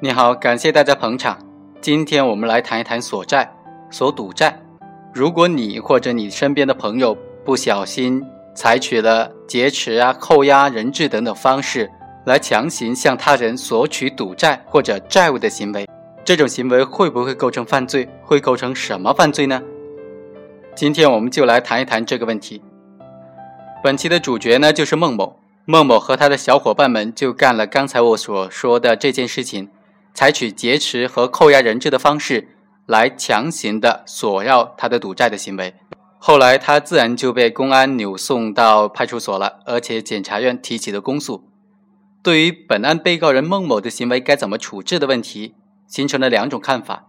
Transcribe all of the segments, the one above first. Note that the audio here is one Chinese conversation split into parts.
你好，感谢大家捧场。今天我们来谈一谈索债、索赌债。如果你或者你身边的朋友不小心采取了劫持啊、扣押人质等等方式，来强行向他人索取赌债或者债务的行为，这种行为会不会构成犯罪？会构成什么犯罪呢？今天我们就来谈一谈这个问题。本期的主角呢，就是孟某。孟某和他的小伙伴们就干了刚才我所说的这件事情，采取劫持和扣押人质的方式来强行的索要他的赌债的行为。后来他自然就被公安扭送到派出所了，而且检察院提起了公诉。对于本案被告人孟某的行为该怎么处置的问题，形成了两种看法：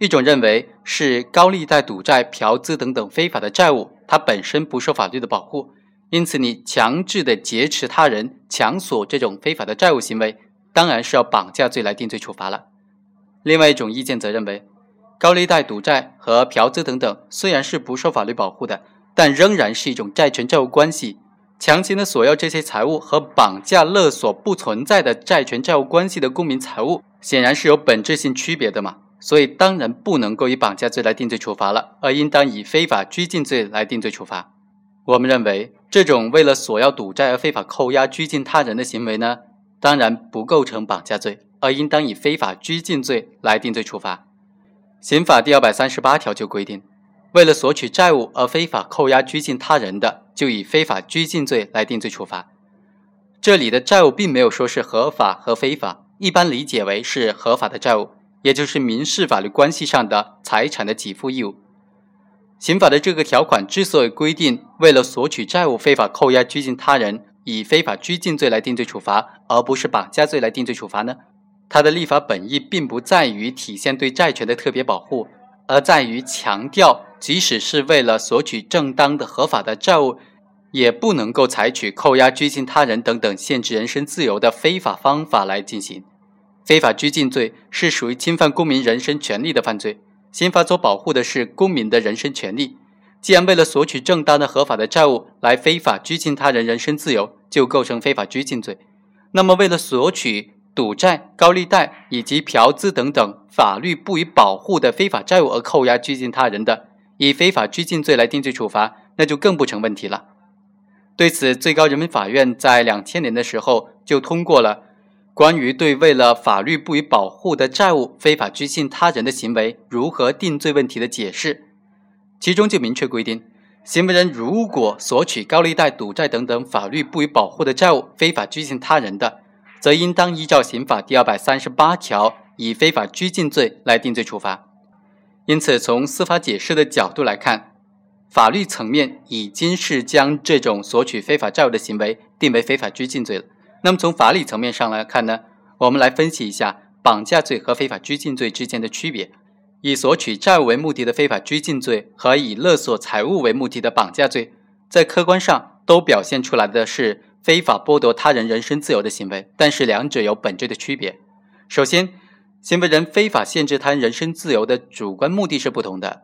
一种认为是高利贷、赌债、嫖资等等非法的债务，它本身不受法律的保护。因此，你强制的劫持他人、强索这种非法的债务行为，当然是要绑架罪来定罪处罚了。另外一种意见则认为，高利贷、赌债和嫖资等等虽然是不受法律保护的，但仍然是一种债权债务关系。强行的索要这些财物和绑架勒索不存在的债权债务关系的公民财物，显然是有本质性区别的嘛。所以，当然不能够以绑架罪来定罪处罚了，而应当以非法拘禁罪来定罪处罚。我们认为。这种为了索要赌债而非法扣押、拘禁他人的行为呢，当然不构成绑架罪，而应当以非法拘禁罪来定罪处罚。刑法第二百三十八条就规定，为了索取债务而非法扣押、拘禁他人的，就以非法拘禁罪来定罪处罚。这里的债务并没有说是合法和非法，一般理解为是合法的债务，也就是民事法律关系上的财产的给付义务。刑法的这个条款之所以规定为了索取债务非法扣押拘禁他人，以非法拘禁罪来定罪处罚，而不是绑架罪来定罪处罚呢？它的立法本意并不在于体现对债权的特别保护，而在于强调，即使是为了索取正当的合法的债务，也不能够采取扣押拘禁他人等等限制人身自由的非法方法来进行。非法拘禁罪是属于侵犯公民人身权利的犯罪。刑法所保护的是公民的人身权利，既然为了索取正当的、合法的债务来非法拘禁他人人身自由，就构成非法拘禁罪。那么，为了索取赌债、高利贷以及嫖资等等法律不予保护的非法债务而扣押拘禁他人的，以非法拘禁罪来定罪处罚，那就更不成问题了。对此，最高人民法院在两千年的时候就通过了。关于对为了法律不予保护的债务非法拘禁他人的行为如何定罪问题的解释，其中就明确规定，行为人如果索取高利贷、赌债等等法律不予保护的债务非法拘禁他人的，则应当依照刑法第二百三十八条以非法拘禁罪来定罪处罚。因此，从司法解释的角度来看，法律层面已经是将这种索取非法债务的行为定为非法拘禁罪了。那么从法理层面上来看呢，我们来分析一下绑架罪和非法拘禁罪之间的区别。以索取债务为目的的非法拘禁罪和以勒索财物为目的的绑架罪，在客观上都表现出来的是非法剥夺他人人身自由的行为，但是两者有本质的区别。首先，行为人非法限制他人人身自由的主观目的是不同的。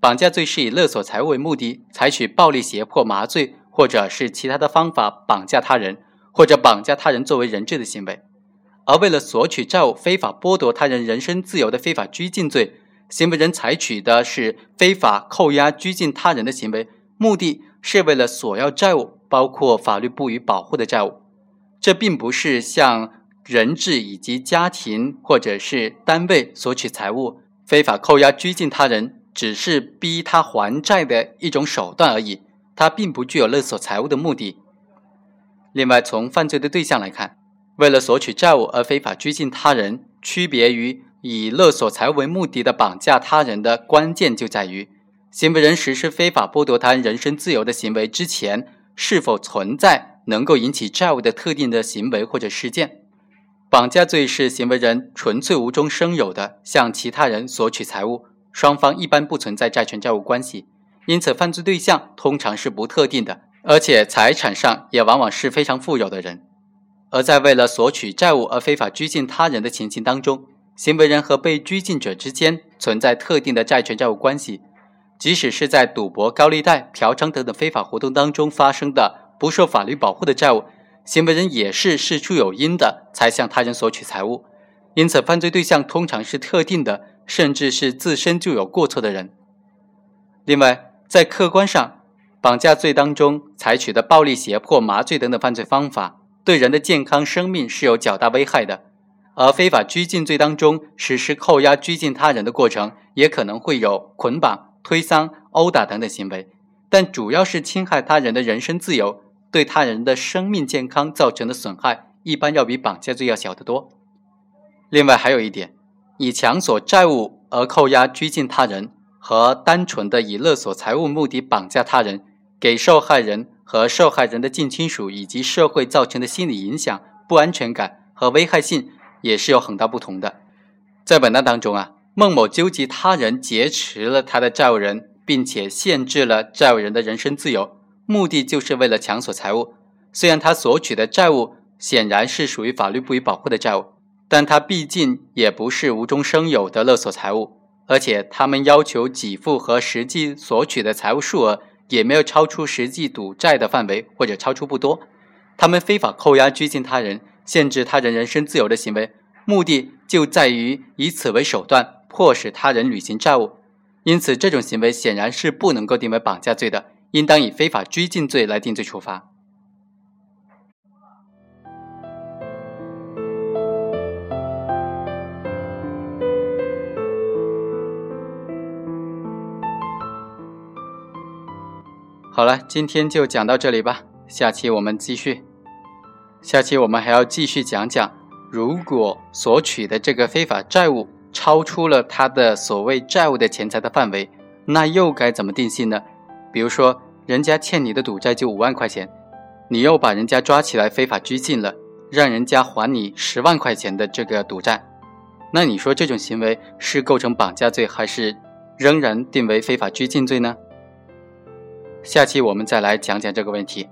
绑架罪是以勒索财物为目的，采取暴力、胁迫、麻醉或者是其他的方法绑架他人。或者绑架他人作为人质的行为，而为了索取债务非法剥夺他人人身自由的非法拘禁罪，行为人采取的是非法扣押拘禁他人的行为，目的是为了索要债务，包括法律不予保护的债务。这并不是向人质以及家庭或者是单位索取财物，非法扣押拘禁他人只是逼他还债的一种手段而已，它并不具有勒索财物的目的。另外，从犯罪的对象来看，为了索取债务而非法拘禁他人，区别于以勒索财物为目的的绑架他人的关键就在于，行为人实施非法剥夺他人人身自由的行为之前，是否存在能够引起债务的特定的行为或者事件。绑架罪是行为人纯粹无中生有的向其他人索取财物，双方一般不存在债权债务关系，因此犯罪对象通常是不特定的。而且财产上也往往是非常富有的人，而在为了索取债务而非法拘禁他人的情形当中，行为人和被拘禁者之间存在特定的债权债务关系。即使是在赌博、高利贷、嫖娼等等非法活动当中发生的不受法律保护的债务，行为人也是事出有因的才向他人索取财物。因此犯罪对象通常是特定的，甚至是自身就有过错的人。另外，在客观上，绑架罪当中采取的暴力、胁迫、麻醉等等犯罪方法，对人的健康、生命是有较大危害的；而非法拘禁罪当中实施扣押、拘禁他人的过程，也可能会有捆绑、推搡、殴打等等行为，但主要是侵害他人的人身自由。对他人的生命健康造成的损害，一般要比绑架罪要小得多。另外还有一点，以强索债务而扣押拘禁他人，和单纯的以勒索财物目的绑架他人，给受害人和受害人的近亲属以及社会造成的心理影响、不安全感和危害性，也是有很大不同的。在本案当中啊，孟某纠集他人劫持了他的债务人，并且限制了债务人的人身自由。目的就是为了强索财物，虽然他索取的债务显然是属于法律不予保护的债务，但他毕竟也不是无中生有的勒索财物，而且他们要求给付和实际索取的财物数额也没有超出实际赌债的范围，或者超出不多。他们非法扣押、拘禁他人、限制他人人身自由的行为，目的就在于以此为手段，迫使他人履行债务。因此，这种行为显然是不能够定为绑架罪的。应当以非法拘禁罪来定罪处罚。好了，今天就讲到这里吧，下期我们继续。下期我们还要继续讲讲，如果索取的这个非法债务超出了他的所谓债务的钱财的范围，那又该怎么定性呢？比如说，人家欠你的赌债就五万块钱，你又把人家抓起来非法拘禁了，让人家还你十万块钱的这个赌债，那你说这种行为是构成绑架罪，还是仍然定为非法拘禁罪呢？下期我们再来讲讲这个问题。